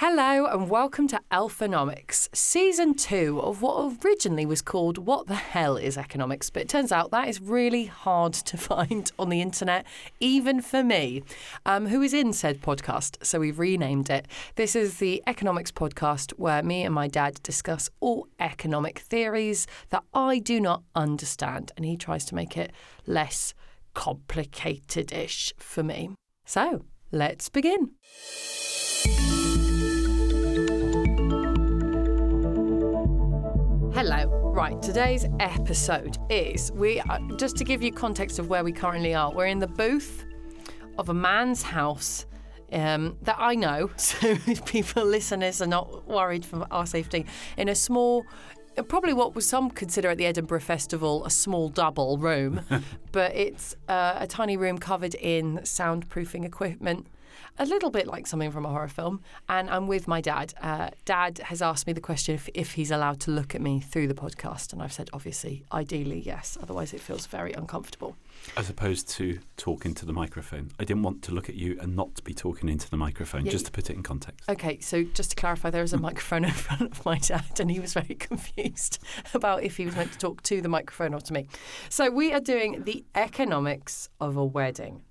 Hello and welcome to Elfonomics, season two of what originally was called What the Hell is Economics? But it turns out that is really hard to find on the internet, even for me, um, who is in said podcast. So we've renamed it. This is the economics podcast where me and my dad discuss all economic theories that I do not understand, and he tries to make it less complicated ish for me. So let's begin. Hello. Right, today's episode is we are, just to give you context of where we currently are. We're in the booth of a man's house um, that I know, so if people, listeners, are not worried for our safety. In a small, probably what was some consider at the Edinburgh Festival a small double room, but it's uh, a tiny room covered in soundproofing equipment a little bit like something from a horror film. And I'm with my dad. Uh, dad has asked me the question if, if he's allowed to look at me through the podcast. And I've said, obviously, ideally, yes. Otherwise, it feels very uncomfortable. As opposed to talking to the microphone. I didn't want to look at you and not be talking into the microphone, yeah. just to put it in context. Okay, so just to clarify, there is a microphone in front of my dad, and he was very confused about if he was meant to talk to the microphone or to me. So we are doing the economics of a wedding,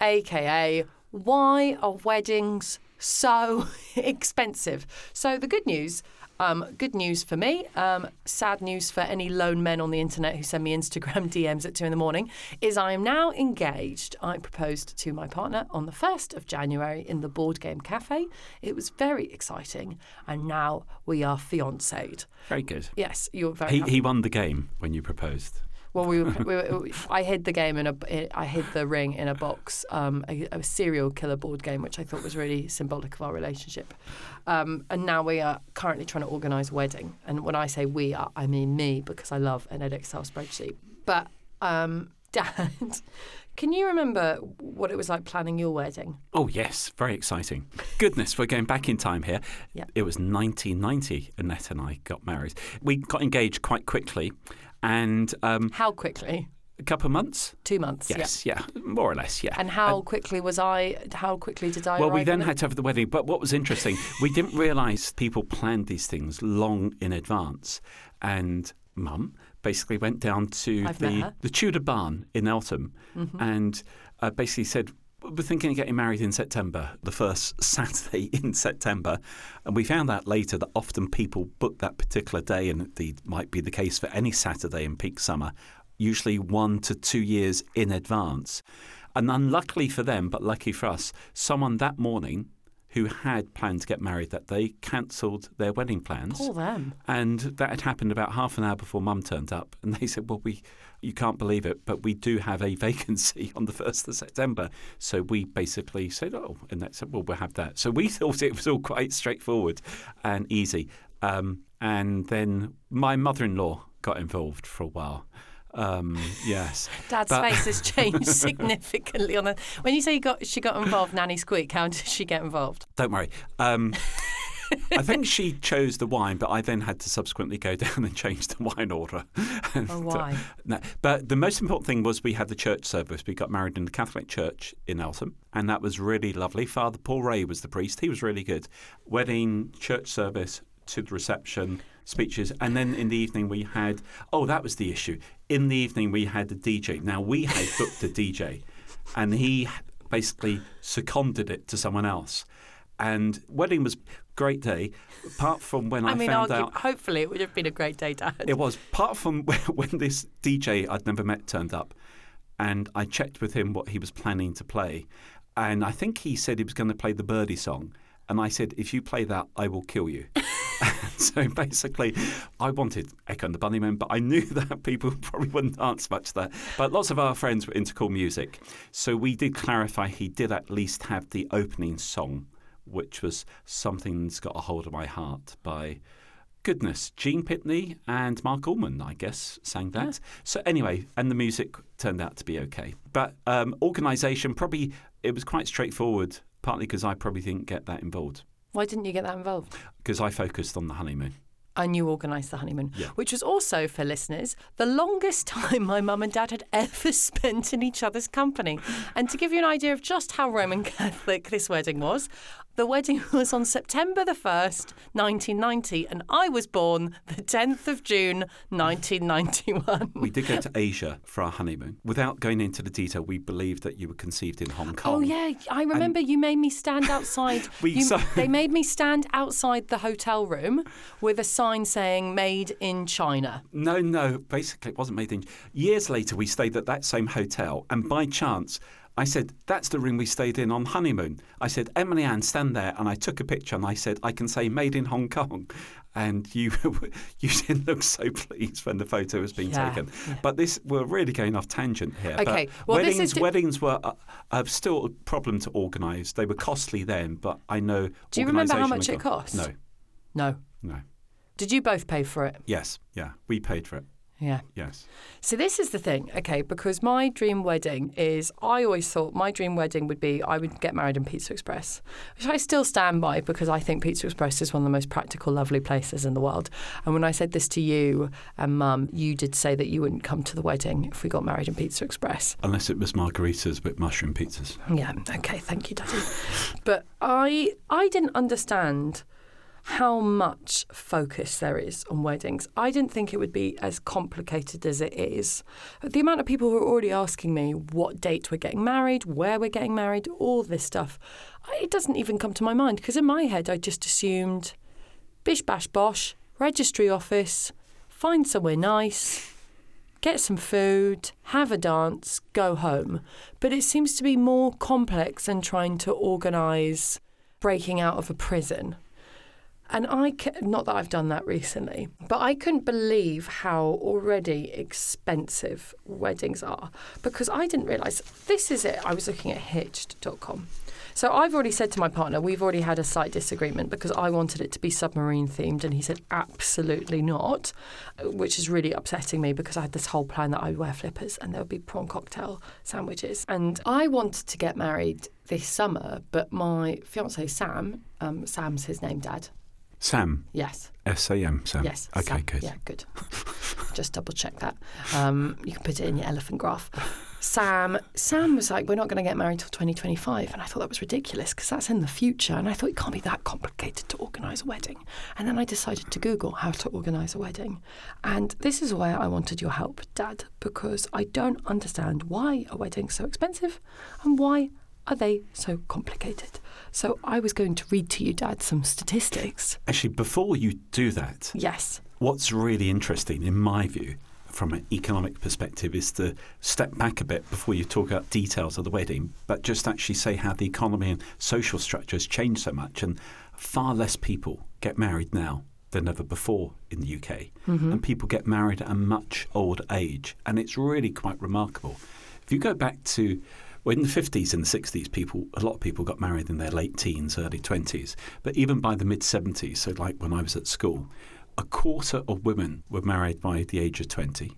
aka why are weddings so expensive? So the good news. Um, good news for me, um, sad news for any lone men on the internet who send me Instagram DMs at two in the morning, is I am now engaged. I proposed to my partner on the 1st of January in the Board Game Cafe. It was very exciting, and now we are fiancéed. Very good. Yes, you're very he, he won the game when you proposed. Well, we, were, we were, I hid the game in a, I hid the ring in a box, um, a, a, serial killer board game, which I thought was really symbolic of our relationship. Um, and now we are currently trying to organise a wedding. And when I say we, are, I mean me, because I love an Excel spreadsheet. But um, Dad, can you remember what it was like planning your wedding? Oh, yes, very exciting. Goodness, we're going back in time here. Yeah. It was 1990, Annette and I got married. We got engaged quite quickly. And um, how quickly? A couple of months. Two months. Yes, yeah, yeah more or less, yeah. And how quickly was I? How quickly did I? Well, we then had to have the wedding. But what was interesting, we didn't realise people planned these things long in advance, and Mum basically went down to I've the the Tudor Barn in Eltham, mm-hmm. and uh, basically said, we're thinking of getting married in September, the first Saturday in September. And we found out later that often people book that particular day, and it might be the case for any Saturday in peak summer, usually one to two years in advance. And unluckily for them, but lucky for us, someone that morning who had planned to get married that day cancelled their wedding plans. Poor them. And that had happened about half an hour before Mum turned up. And they said, Well, we you can't believe it, but we do have a vacancy on the 1st of September. So we basically said, oh, and they said, well, we'll have that. So we thought it was all quite straightforward and easy. Um, and then my mother in law got involved for a while. Um, yes, Dad's but, face has changed significantly on the. When you say you got, she got involved, Nanny Squeak. How did she get involved? Don't worry. Um, I think she chose the wine, but I then had to subsequently go down and change the wine order. oh, why? No, but the most important thing was we had the church service. We got married in the Catholic Church in Eltham, and that was really lovely. Father Paul Ray was the priest. He was really good. Wedding, church service, to the reception, speeches, and then in the evening we had. Oh, that was the issue. In the evening we had the DJ. Now we had booked a DJ, and he basically seconded it to someone else and wedding was great day. Apart from when I, I mean, found argue, out, hopefully it would have been a great day, Dad. It was. Apart from when this DJ I'd never met turned up, and I checked with him what he was planning to play, and I think he said he was going to play the Birdie song, and I said, if you play that, I will kill you. so basically, I wanted Echo and the Bunnymen, but I knew that people probably wouldn't dance much there. But lots of our friends were into cool music. So we did clarify he did at least have the opening song which was something that's got a hold of my heart by goodness, Gene Pitney and Marc Almond, I guess, sang that. So anyway, and the music turned out to be okay. But um, organisation, probably it was quite straightforward, partly because I probably didn't get that involved. Why didn't you get that involved? Because I focused on the honeymoon and you organised the honeymoon, yeah. which was also, for listeners, the longest time my mum and dad had ever spent in each other's company. And to give you an idea of just how Roman Catholic this wedding was, The wedding was on September the 1st, 1990, and I was born the 10th of June, 1991. We did go to Asia for our honeymoon. Without going into the detail, we believed that you were conceived in Hong Kong. Oh yeah, I remember you made me stand outside. We you- saw- they made me stand outside the hotel room with a sign saying "Made in China." No, no. Basically, it wasn't made in. Years later, we stayed at that same hotel, and by chance, I said, "That's the room we stayed in on honeymoon." I said, "Emily Ann, stand there," and I took a picture, and I said, "I can say made in Hong Kong." And you, you didn't look so pleased when the photo was being Yeah, taken. yeah. But this, we're really going off tangent here. but Okay, well, this weddings, is di- weddings were uh, uh, still a problem to organise. They were costly then, but I know. Do you remember how much it cost? No, No. no. Did you both pay for it? Yes, yeah, we paid for it. Yeah. Yes. So this is the thing, okay? Because my dream wedding is, I always thought my dream wedding would be I would get married in Pizza Express, which I still stand by because I think Pizza Express is one of the most practical, lovely places in the world. And when I said this to you and Mum, you did say that you wouldn't come to the wedding if we got married in Pizza Express. Unless it was margaritas with mushroom pizzas. Yeah, okay, thank you, Daddy. but I I didn't understand how much focus there is on weddings. I didn't think it would be as complicated as it is. The amount of people who are already asking me what date we're getting married, where we're getting married, all this stuff, it doesn't even come to my mind because in my head I just assumed bish bash bosh, registry office, find somewhere nice, get some food, have a dance, go home. But it seems to be more complex than trying to organise breaking out of a prison. And I, not that I've done that recently, but I couldn't believe how already expensive weddings are because I didn't realise this is it. I was looking at hitched.com. So I've already said to my partner, we've already had a slight disagreement because I wanted it to be submarine themed and he said absolutely not, which is really upsetting me because I had this whole plan that I would wear flippers and there would be prawn cocktail sandwiches. And I wanted to get married this summer, but my fiance Sam, um, Sam's his name, Dad. Sam, Yes. S A M, Sam. Yes. Okay, Sam. good. Yeah, good. Just double check that. Um, you can put it in your elephant graph. Sam, Sam was like, "We're not going to get married till 2025," and I thought that was ridiculous because that's in the future, and I thought it can't be that complicated to organise a wedding. And then I decided to Google how to organise a wedding, and this is where I wanted your help, Dad, because I don't understand why a wedding's so expensive, and why are they so complicated. So I was going to read to you, Dad, some statistics. Actually, before you do that, Yes. what's really interesting, in my view, from an economic perspective, is to step back a bit before you talk about details of the wedding, but just actually say how the economy and social structure has changed so much, and far less people get married now than ever before in the UK, mm-hmm. and people get married at a much older age, and it's really quite remarkable. If you go back to well, in the 50s and the 60s, people a lot of people got married in their late teens, early 20s. But even by the mid 70s, so like when I was at school, a quarter of women were married by the age of 20.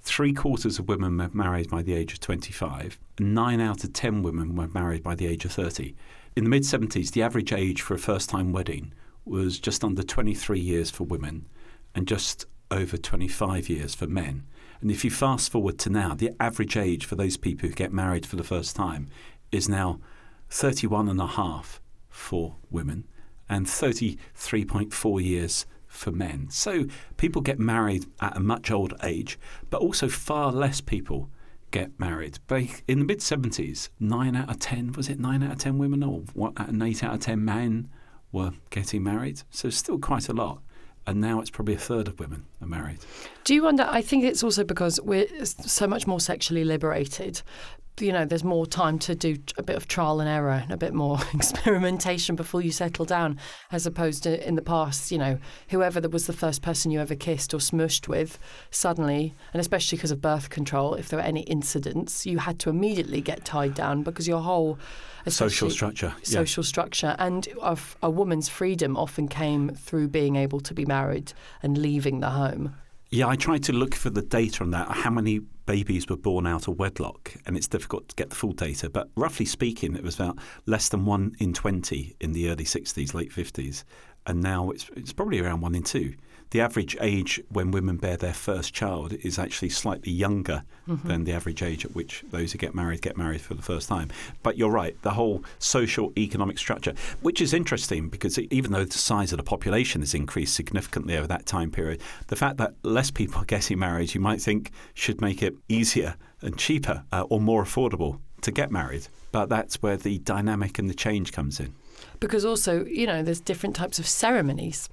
Three quarters of women were married by the age of 25. And nine out of 10 women were married by the age of 30. In the mid 70s, the average age for a first time wedding was just under 23 years for women and just over 25 years for men. And if you fast forward to now, the average age for those people who get married for the first time is now 31 and a half for women and 33.4 years for men. So people get married at a much older age, but also far less people get married. But in the mid 70s, 9 out of 10, was it 9 out of 10 women or what, 8 out of 10 men were getting married? So still quite a lot. And now it's probably a third of women are married. Do you wonder? I think it's also because we're so much more sexually liberated. You know, there's more time to do a bit of trial and error and a bit more experimentation before you settle down, as opposed to in the past, you know, whoever that was the first person you ever kissed or smushed with, suddenly, and especially because of birth control, if there were any incidents, you had to immediately get tied down because your whole Social structure. yeah. social structure and of a woman's freedom often came through being able to be married and leaving the home. Yeah, I tried to look for the data on that, how many babies were born out of wedlock, and it's difficult to get the full data. But roughly speaking, it was about less than one in 20 in the early 60s, late 50s, and now it's, it's probably around one in two. The average age when women bear their first child is actually slightly younger Mm-hmm. than the average age at which those who get married get married for the first time. But you're right, the whole social economic structure, which is interesting because even though the size of the population has increased significantly over that time period, the fact that less people are getting married, you might think, should make it easier and cheaper uh, or more affordable to get married. But that's where the dynamic and the change comes in. Because also, you know, there's different types of ceremonies.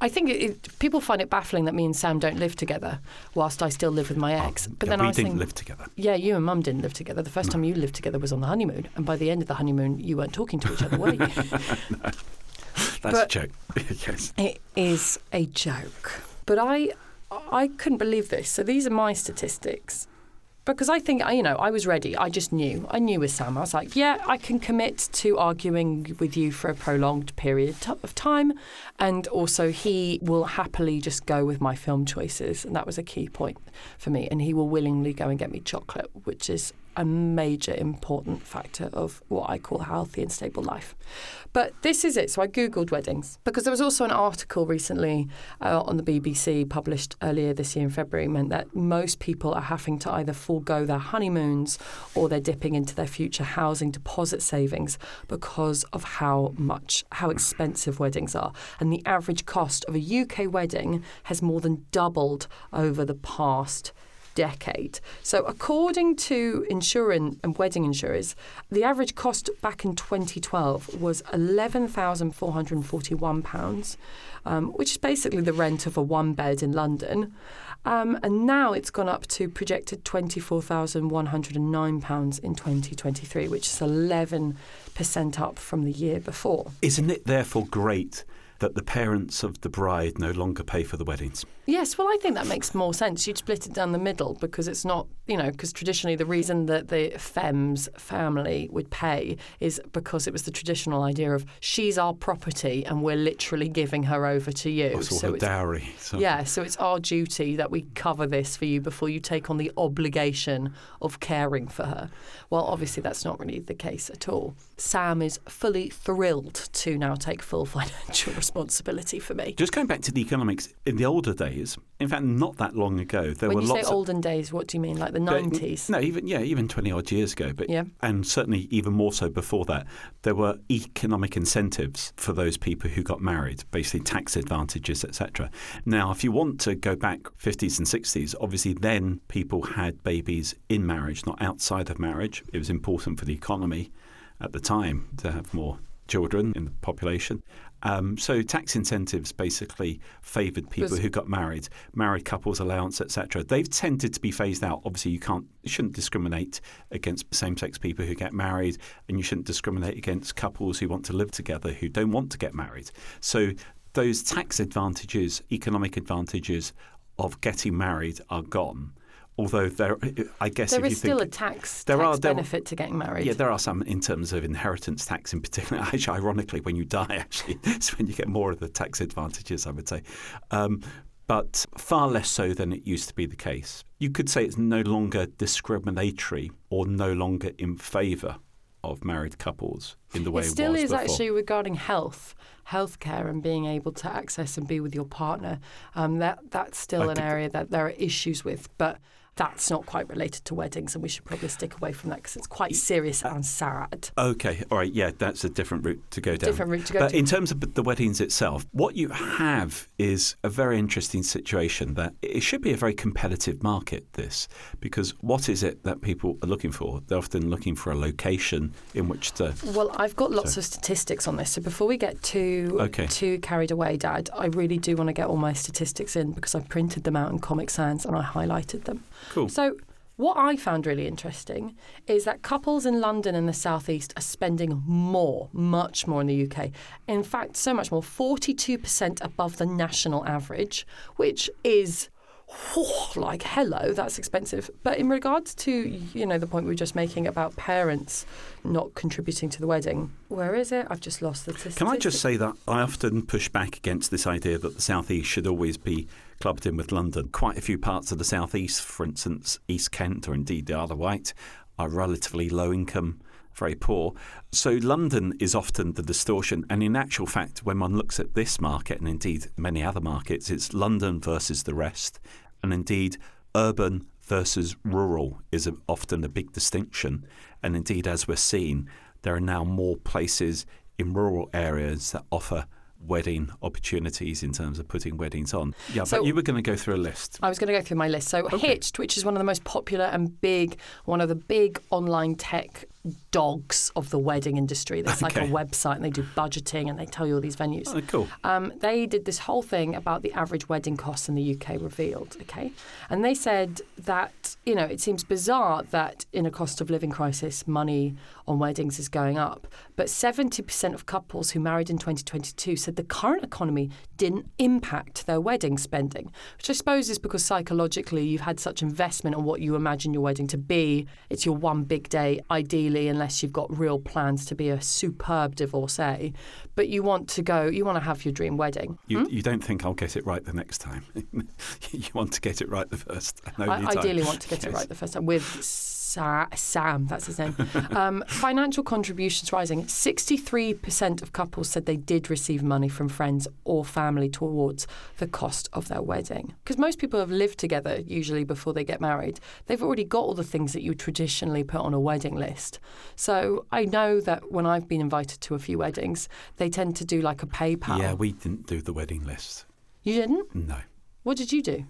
I think it, it, people find it baffling that me and Sam don't live together, whilst I still live with my oh, ex. but Yeah, then I didn't thinking, live together. yeah, you and Mum didn't live together. The first time you lived together was on the honeymoon, and by the end of the honeymoon, you weren't talking to each other, were you? That's a joke. yes. It is a joke. But I I couldn't believe this. So these are my statistics. Because I think, you know, I was ready. I just knew. I knew with Sam. I was like, yeah, I can commit to arguing with you for a prolonged period of time. And also, he will happily just go with my film choices. And that was a key point for me. And he will willingly go and get me chocolate, which is a major important factor of what I call healthy and stable life. But this is it. So I Googled weddings because there was also an article recently uh, on the BBC published earlier this year in February meant that most people are having to either forego their honeymoons or they're dipping into their future housing deposit savings because of how much, how expensive weddings are. And the average cost of a UK wedding has more than doubled over the past decade. So, according to insurance and wedding insurers, the average cost back in 2012 was £11,441, um, which is basically the rent of a one bed in London. Um, and now it's gone up to projected £24,109 in 2023, which is 11% up from the year before. Isn't it therefore great that the parents of the bride no longer pay for the weddings? Yes, well, I think that makes more sense. You'd split it down the middle because it's not, you know, because traditionally the reason that the femmes family would pay is because it was the traditional idea of she's our property and we're literally giving her over to you. Sort so it's, dowry. So yeah, so it's our duty that we cover this for you before you take on the obligation of caring for her. Well, obviously that's not really the case at all. Sam is fully thrilled to now take full financial responsibility for me. Just going back to the economics, in the older days, in fact, not that long ago, there when were you say lots olden days, what do you mean? Like the 90s? No, even yeah, even twenty odd years ago, but Yeah. and certainly even more so before that, there were economic incentives for those people who got married, basically tax advantages, etc. Now, if you want to go back fifties and sixties, obviously then people had babies in marriage, not outside of marriage. It was important for the economy at the time to have more children in the population. Um, so tax incentives basically favoured people Was- who got married, married couples allowance, etc. They've tended to be phased out. Obviously, you can't, you shouldn't discriminate against same-sex people who get married, and you shouldn't discriminate against couples who want to live together who don't want to get married. So those tax advantages, economic advantages of getting married are gone. Although there, I guess There if you still think, a tax, There tax are- there- benefit to getting married. yeah, there are some in terms of inheritance tax in particular. Actually, ironically, when you die, actually, it's when you get more of the tax advantages, I would say. Um, but far less so than it used to be the case. You could say it's no longer discriminatory or no longer in favour of married couples in the way it it, still is before. actually regarding health, healthcare, and being able to access and be with your partner. Um, that that's still I an area that there are issues with, but that's not quite related to weddings, and we should probably stick away from that because it's quite serious and sad. Okay, all right, yeah, that's a different route to go down. Different route to go But to. in terms of the weddings itself, what you have is a very interesting situation that it should be a very competitive market, this, because what is it that people are looking for? They're often looking for a location in which to. Well, I've got lots of statistics on this. So before we get too Okay. too carried away, Dad, I really do want to get all my statistics in because I printed them out in Comic Sans and I highlighted them. Cool. So what I found really interesting is that couples in London and the southeast are spending more, much more in the UK. In fact, so much more, 42% above the national average, which is like hello that's expensive but in regards to you know the point we were just making about parents not contributing to the wedding where is it i've just lost the statistic Can I just say that I often push back against this idea that the southeast should always be clubbed in with London. Quite a few parts of the southeast, for instance, East Kent or indeed the Isle of Wight, are relatively low income very poor. So London is often the distortion. And in actual fact, when one looks at this market and indeed many other markets, it's London versus the rest. And indeed, urban versus rural is often a big distinction. And indeed, as we're seeing, there are now more places in rural areas that offer wedding opportunities in terms of putting weddings on. Yeah, So- but you were going to go through a list. I was going to go through my list. So Hitched, which is one of the most popular and big, one of the big online tech dogs of the wedding industry. There's like a website and they do budgeting and they tell you all these venues. Oh, cool. Um, they did this whole thing about the average wedding costs in the UK revealed, okay? And they said that, you know, it seems bizarre that in a cost of living crisis, money on weddings is going up. But 70% of couples who married in 2022 said the current economy didn't impact their wedding spending, which I suppose is because psychologically you've had such investment on what you imagine your wedding to be. It's your one big day, ideally, unless you've got real plans to be a superb divorcee. But you want to go, you want to have your dream wedding. You, hmm? you don't think I'll get it right the next time. you want to get it right the first I time. ideally want to get it right the first time with Sa- Sam, that's his name. Um, financial contributions rising. 63% of couples said they did receive money from friends or family towards the cost of their wedding. Because most people have lived together usually before they get married. They've already got all the things that you traditionally put on a wedding list. So I know that when I've been invited to a few weddings, they tend to do like a PayPal. Yeah, we didn't do the wedding list. You didn't? No. What did you do?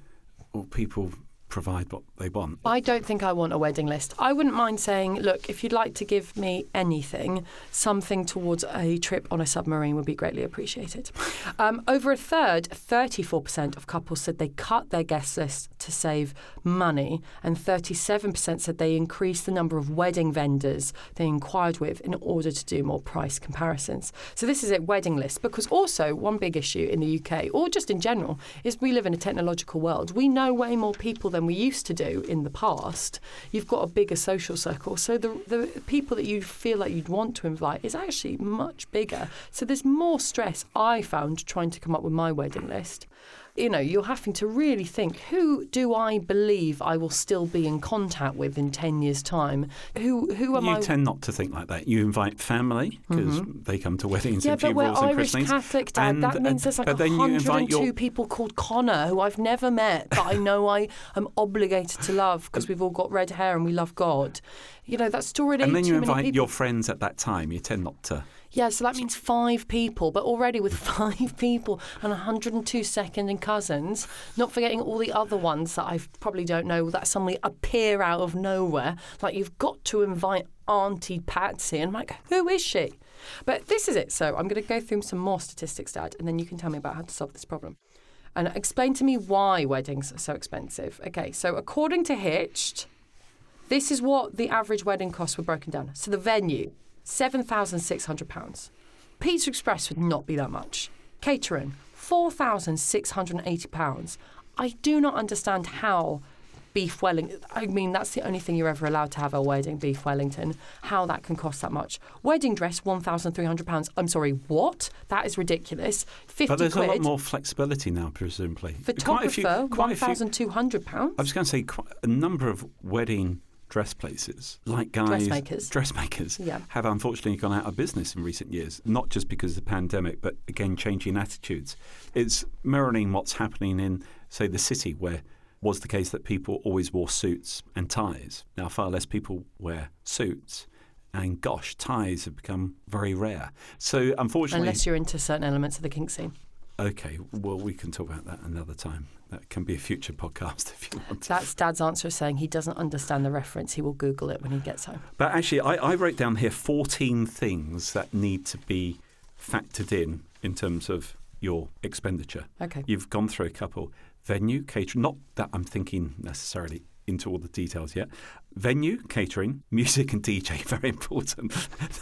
Well, people provide what they want. I don't think I want a wedding list. I wouldn't mind saying, look, if you'd like to give me anything, something towards a trip on a submarine would be greatly appreciated. Um, over a third, 34% of couples said they cut their guest list to save money, and 37% said they increased the number of wedding vendors they inquired with in order to do more price comparisons. So this is a wedding list because also one big issue in the UK, or just in general, is we live in a technological world. We know way more people than we used to do in the past. You've got a bigger social circle, so the the people that you feel like you'd want to invite is actually much bigger. So there's more stress I found trying to come up with my wedding list. You know, you're having to really think who do I believe I will still be in contact with in 10 years' time? Who who am you I You tend not to think like that. You invite family because mm-hmm. they come to weddings Yeah, and but we're funerals and Irish christenings. Catholic, Dad. and- that means uh, there's like but then you invite 102 your people called Connor who I've never met, but I know I am obligated to love because we've all got red hair and we love God. You know, that's already and then too you invite people. your friends at that time. You tend not to. Yeah, so that means five people, but already with five people and 102 second and cousins, not forgetting all the other ones that I probably don't know that suddenly appear out of nowhere. Like you've got to invite Auntie Patsy, and I'm like, who is she? But this is it. So I'm going to go through some more statistics, Dad, and then you can tell me about how to solve this problem. And explain to me why weddings are so expensive. Okay, so according to Hitched, this is what the average wedding costs were broken down. So the venue, seven thousand six hundred pounds. Pizza Express would not be that much. Catering, four thousand six hundred and eighty pounds. I do not understand how beef Wellington. I mean, that's the only thing you're ever allowed to have at a wedding, beef Wellington. How that can cost that much? Wedding dress, one thousand three hundred pounds. I'm sorry, what? That is ridiculous. Fifty But there's quid. a lot more flexibility now, presumably. Photographer, few- quite thousand two hundred pounds. I was going to say quite a number of wedding dress places, like guys, Dressmakers. dressmakers, Yeah. have unfortunately gone out of business in recent years. Not just because of the pandemic, but again changing attitudes. It's mirroring what's happening in, say, the city, where was the case that people always wore suits and ties. Now far less people wear suits. And gosh, ties have become very rare. So unfortunately, Unless you're into certain elements of the kink scene. okay, well we can talk about that another time. That can be a future podcast if you want. That's Dad's answer saying he doesn't understand the reference. He will Google it when he gets home. But actually, I, I wrote down here 14 things that need to be factored in in terms of your expenditure. Okay. You've gone through a couple. Venue, catering, not that I'm thinking necessarily into all the details yet. Venue, catering, music and DJ, very important.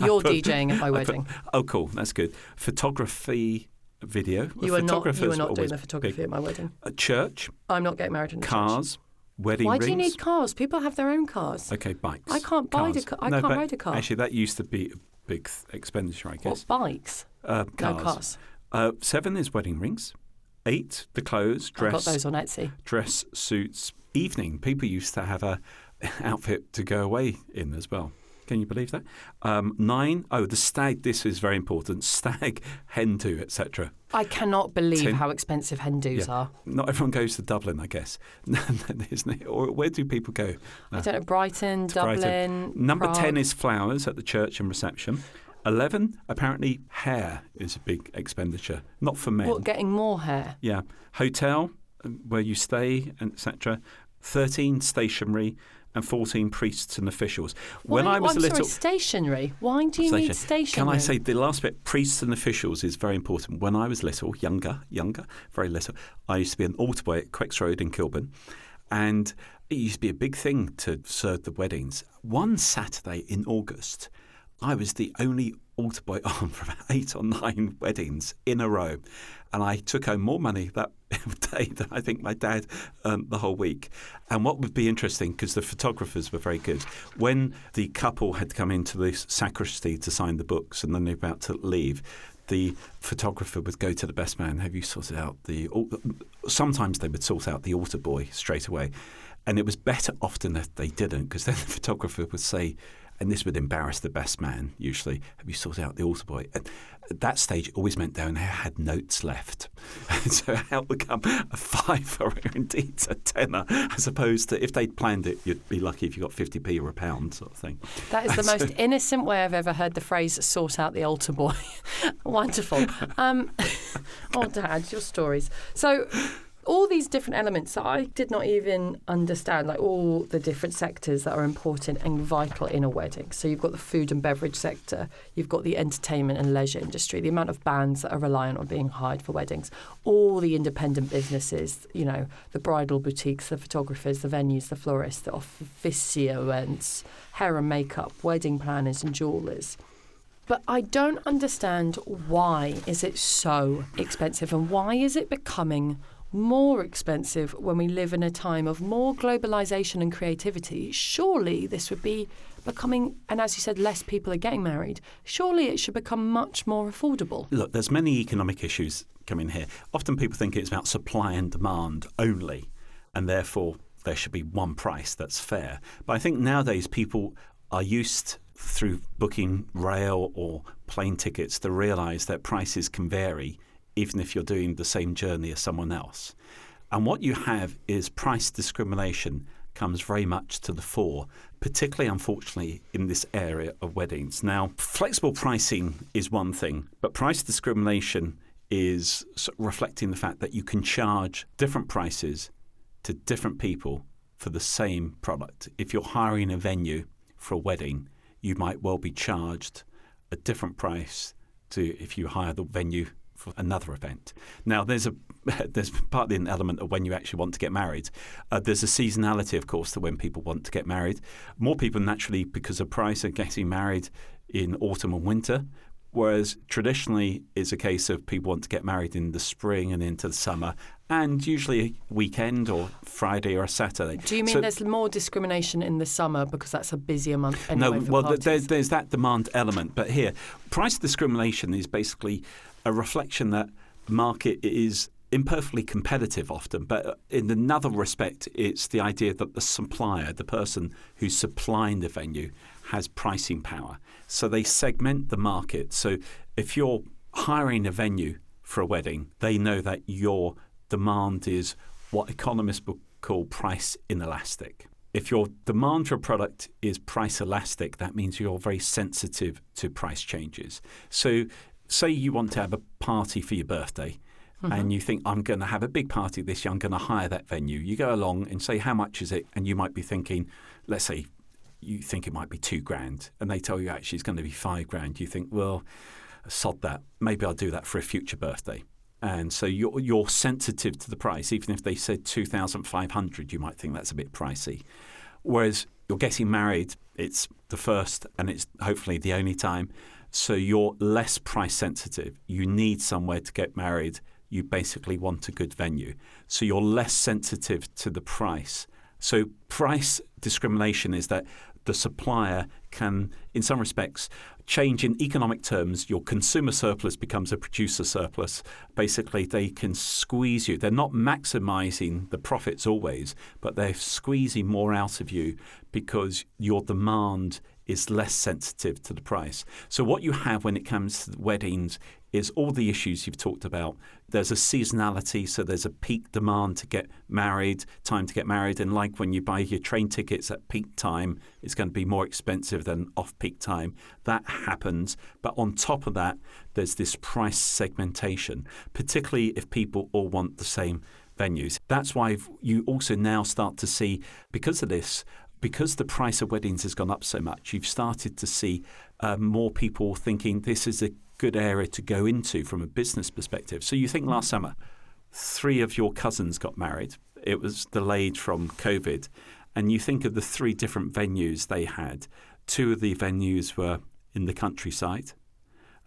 You're put- DJing at my I put- wedding. oh, cool. That's good. Photography, video. You are not. You are not doing the photography big. at my wedding. A church, I'm not getting married in a church. cars, wedding Why rings. do you need cars? People have their own cars. Okay, bikes. I can't buy the Cars. ca- I No, can't ride a car. Actually, that used to be a big th- expenditure, I guess. What bikes? Uh, No cars. cars. Uh, seven is wedding rings. Eight, the clothes, I got those on Etsy. dress suits. Evening, people used to have a outfit to go away in as well. Can you believe that? Um, nine, oh, the stag, this is very important, stag, hen do, etc. I cannot believe Ten- how expensive hen do's Yeah. are. Not everyone goes to Dublin, I guess. Isn't it? Or where do people go? I don't know, Brighton, Dublin. Brighton. Number Prague. 10 is flowers at the church and reception. 11, apparently, hair is a big expenditure, not for men. What, getting more hair? Yeah. Hotel, um, where you stay, etc. 13, stationery. And 14, priests and officials. When Why- I was I'm a little. sorry, stationery. Why do you need stationery? Can I say the last bit, priests and officials, is very important. When I was little, younger, younger, very little, I used to be an altar boy at Quex Road in Kilburn, and it used to be a big thing to serve the weddings. One Saturday in August, I was the only altar boy on for about eight or nine weddings in a row, and I took home more money that day than I think my dad the whole week. And what would be interesting, because the photographers were very good, when the couple had come into the sacristy to sign the books and then they were about to leave, the photographer would go to the best man. Have you sorted out the? Sometimes they would sort out the altar boy straight away, and it was better often that they didn't, because then the photographer would say, and this would embarrass the best man usually. Have you sorted out the altar boy? And at that stage, it always meant down there had notes left, and so it would become a five or indeed a tenner, as opposed to if they'd planned it, you'd be lucky if you got fifty p or a pound sort of thing. That is the most innocent way I've ever heard the phrase "sort out the altar boy." Wonderful. Um, oh, Dad, your stories. So, all these different elements that I did not even understand, like all the different sectors that are important and vital in a wedding. So, you've got the food and beverage sector, you've got the entertainment and leisure industry, the amount of bands that are reliant on being hired for weddings, all the independent businesses, you know, the bridal boutiques, the photographers, the venues, the florists, the officiants, hair and makeup, wedding planners and jewelers. But I don't understand why is it so expensive and why is it becoming more expensive when we live in a time of more globalization and creativity? Surely this would be becoming and as you said less people are getting married. Surely it should become much more affordable. Look, there's many economic issues coming here. Often people think it's about supply and demand only, and therefore there should be one price that's fair. But I think nowadays people are used through booking rail or plane tickets to realize that prices can vary even if you're doing the same journey as someone else. And what you have is price discrimination comes very much to the fore, particularly unfortunately in this area of weddings. Now, flexible pricing is one thing, but price discrimination is reflecting the fact that you can charge different prices to different people for the same product. If you're hiring a venue for a wedding, you might well be charged a different price to if you hire the venue for another event. Now, there's a there's partly an element of when you actually want to get married. Uh, there's a seasonality, of course, to when people want to get married. More people naturally, because of price, are getting married in autumn and winter. Whereas traditionally, it's a case of people want to get married in the spring and into the summer, and usually a weekend or Friday or a Saturday. Do you mean So- there's more discrimination in the summer because that's a busier month anyway no, well, there's, there's that demand element. But here, price discrimination is basically a reflection that the market is imperfectly competitive often. But in another respect, it's the idea that the supplier, the person who's supplying the venue, has pricing power. So they segment the market. So if you're hiring a venue for a wedding, they know that your demand is what economists would call price inelastic. If your demand for a product is price elastic, that means you're very sensitive to price changes. So, say you want to have a party for your birthday, and mm-hmm. you think, I'm going to have a big party this year, I'm going to hire that venue. You go along and say, How much is it? And you might be thinking, let's say you think it might be two grand, and they tell you actually it's going to be five grand. You think, Well, sod that. Maybe I'll do that for a future birthday. And so you're, you're sensitive to the price. Even if they said 2,500, you might think that's a bit pricey. Whereas you're getting married, it's the first and it's hopefully the only time. So you're less price sensitive. You need somewhere to get married. You basically want a good venue. So you're less sensitive to the price. So price discrimination is that the supplier can, in some respects, change in economic terms. Your consumer surplus becomes a producer surplus. Basically, they can squeeze you. They're not maximizing the profits always, but they're squeezing more out of you because your demand is less sensitive to the price. So, what you have when it comes to weddings is all the issues you've talked about. There's a seasonality, so there's a peak demand to get married, time to get married. And like when you buy your train tickets at peak time, it's going to be more expensive than off peak time. That happens. But on top of that, there's this price segmentation, particularly if people all want the same venues. That's why you also now start to see, because of this, because the price of weddings has gone up so much, you've started to see uh, more people thinking this is a good area to go into from a business perspective. So you think last summer, three of your cousins got married. It was delayed from COVID. And you think of the three different venues they had. Two of the venues were in the countryside.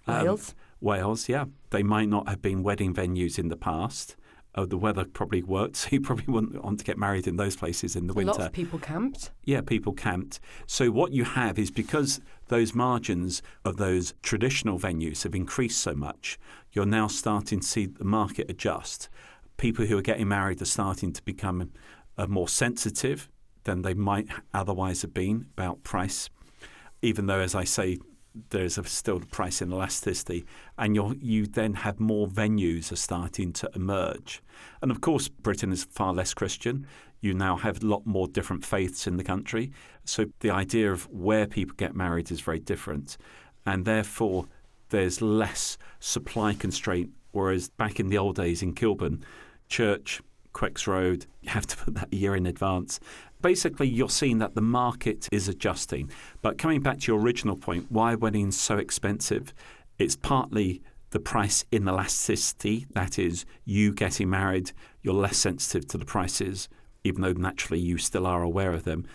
Wales. Um, Wales, yeah. They might not have been wedding venues in the past. Oh, the weather probably worked, so you probably wouldn't want to get married in those places in the A winter. lot of people camped. Yeah, people camped. So what you have is because those margins of those traditional venues have increased so much, you're now starting to see the market adjust. People who are getting married are starting to become uh, more sensitive than they might otherwise have been about price, even though, as I say, there's a still price inelasticity, and you you then have more venues are starting to emerge, and of course Britain is far less Christian. You now have a lot more different faiths in the country, so the idea of where people get married is very different, and therefore there's less supply constraint. Whereas back in the old days in Kilburn, church, Quex Road, you have to put that a year in advance. Basically, you're seeing that the market is adjusting. But coming back to your original point, why weddings so expensive? It's partly the price inelasticity, that is, you getting married, you're less sensitive to the prices, even though naturally you still are aware of them.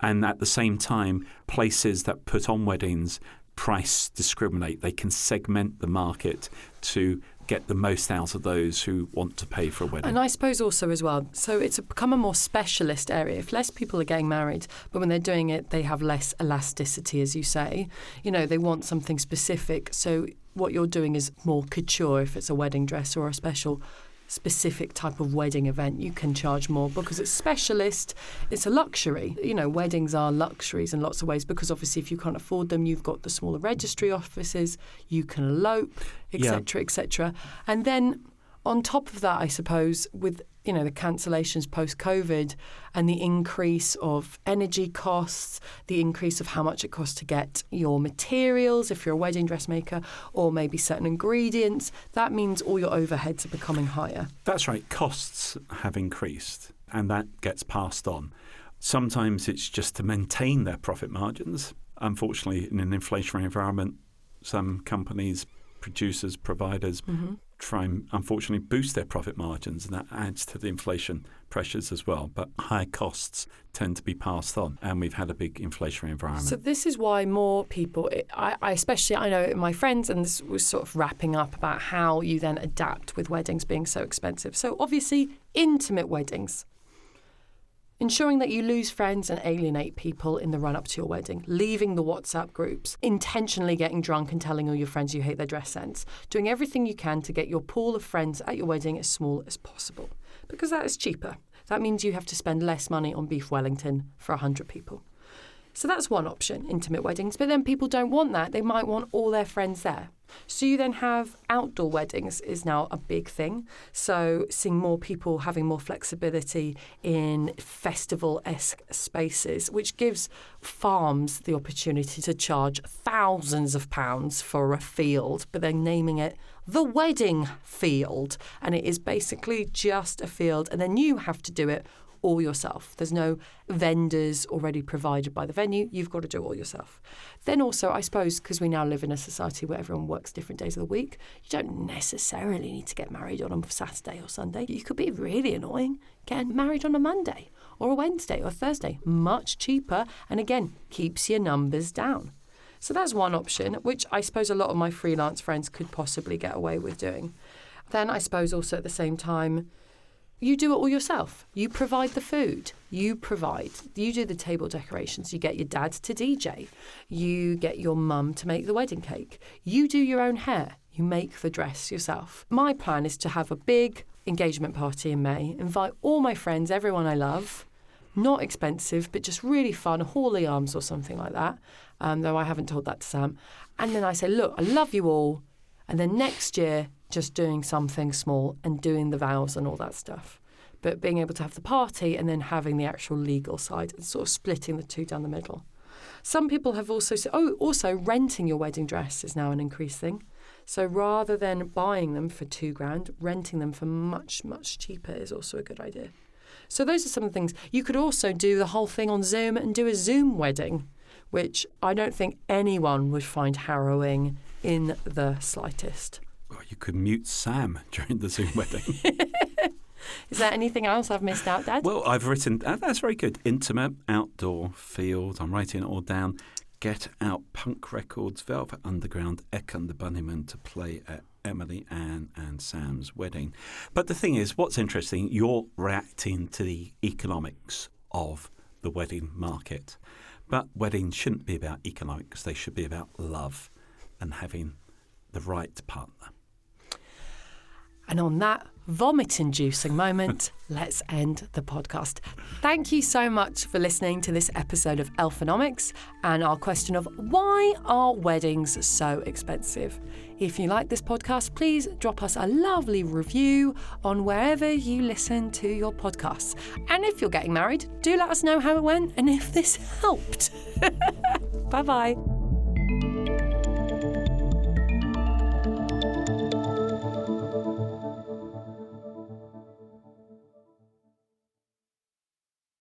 And at the same time, places that put on weddings price discriminate. They can segment the market to get the most out of those who want to pay for a wedding. And I suppose also as well, so it's become a more specialist area. If less people are getting married, but when they're doing it, they have less elasticity, as you say. You know, they want something specific. So what you're doing is more couture if it's a wedding dress or a special specific type of wedding event, you can charge more because it's specialist. It's a luxury. You know, weddings are luxuries in lots of ways because obviously, if you can't afford them, you've got the smaller registry offices. You can elope, etc., etc. And then on top of that, I suppose with you know the cancellations post COVID and the increase of energy costs, the increase of how much it costs to get your materials if you're a wedding dressmaker, or maybe certain ingredients, that means all your overheads are becoming higher. That's right. Costs have increased, and that gets passed on. Sometimes it's just to maintain their profit margins. Unfortunately, in an inflationary environment, some companies, producers, providers Mm-hmm. Try and unfortunately boost their profit margins, and that adds to the inflation pressures as well. But higher costs tend to be passed on, and we've had a big inflationary environment. So this is why more people, I, I especially I know my friends, and this was sort of wrapping up about how you then adapt with weddings being so expensive. So obviously, intimate weddings. Ensuring that you lose friends and alienate people in the run up to your wedding, leaving the WhatsApp groups, intentionally getting drunk and telling all your friends you hate their dress sense, doing everything you can to get your pool of friends at your wedding as small as possible. Because that is cheaper. That means you have to spend less money on beef Wellington for 100 people. So that's one option, intimate weddings. But then people don't want that. They might want all their friends there. So you then have outdoor weddings is now a big thing. So seeing more people having more flexibility in festival-esque spaces, which gives farms the opportunity to charge thousands of pounds for a field, but then naming it the wedding field. And it is basically just a field. And then you have to do it all yourself. There's no vendors already provided by the venue. You've got to do all yourself. Then also, I suppose, because we now live in a society where everyone works different days of the week, you don't necessarily need to get married on a Saturday or Sunday. You could be really annoying getting married on a Monday or a Wednesday or Thursday. Much cheaper and again, keeps your numbers down. So that's one option, which I suppose a lot of my freelance friends could possibly get away with doing. Then I suppose also at the same time, you do it all yourself. You provide the food. You provide. You do the table decorations. You get your dad to DJ. You get your mum to make the wedding cake. You do your own hair. You make the dress yourself. My plan is to have a big engagement party in May, invite all my friends, everyone I love, not expensive, but just really fun, Hawley Arms or something like that. Um, though I haven't told that to Sam. And then I say, look, I love you all. And then next year, just doing something small and doing the vows and all that stuff. But being able to have the party and then having the actual legal side and sort of splitting the two down the middle. Some people have also said, oh, also renting your wedding dress is now an increased thing. So rather than buying them for two grand, renting them for much, much cheaper is also a good idea. So those are some of the things. You could also do the whole thing on Zoom and do a Zoom wedding, which I don't think anyone would find harrowing in the slightest. You could mute Sam during the Zoom wedding. Is there anything else I've missed out, Dad? well, I've written, uh, that's very good. Intimate, outdoor, field. I'm writing it all down. Get Out Punk Records, Velvet Underground, Echo and the Bunnymen to play at Emily Ann and Sam's wedding. But the thing is, what's interesting, you're reacting to the economics of the wedding market. But weddings shouldn't be about economics, they should be about love and having the right partner. And on that vomit inducing moment, let's end the podcast. Thank you so much for listening to this episode of Elfonomics and our question of why are weddings so expensive? If you like this podcast, please drop us a lovely review on wherever you listen to your podcasts. And if you're getting married, do let us know how it went and if this helped. bye bye.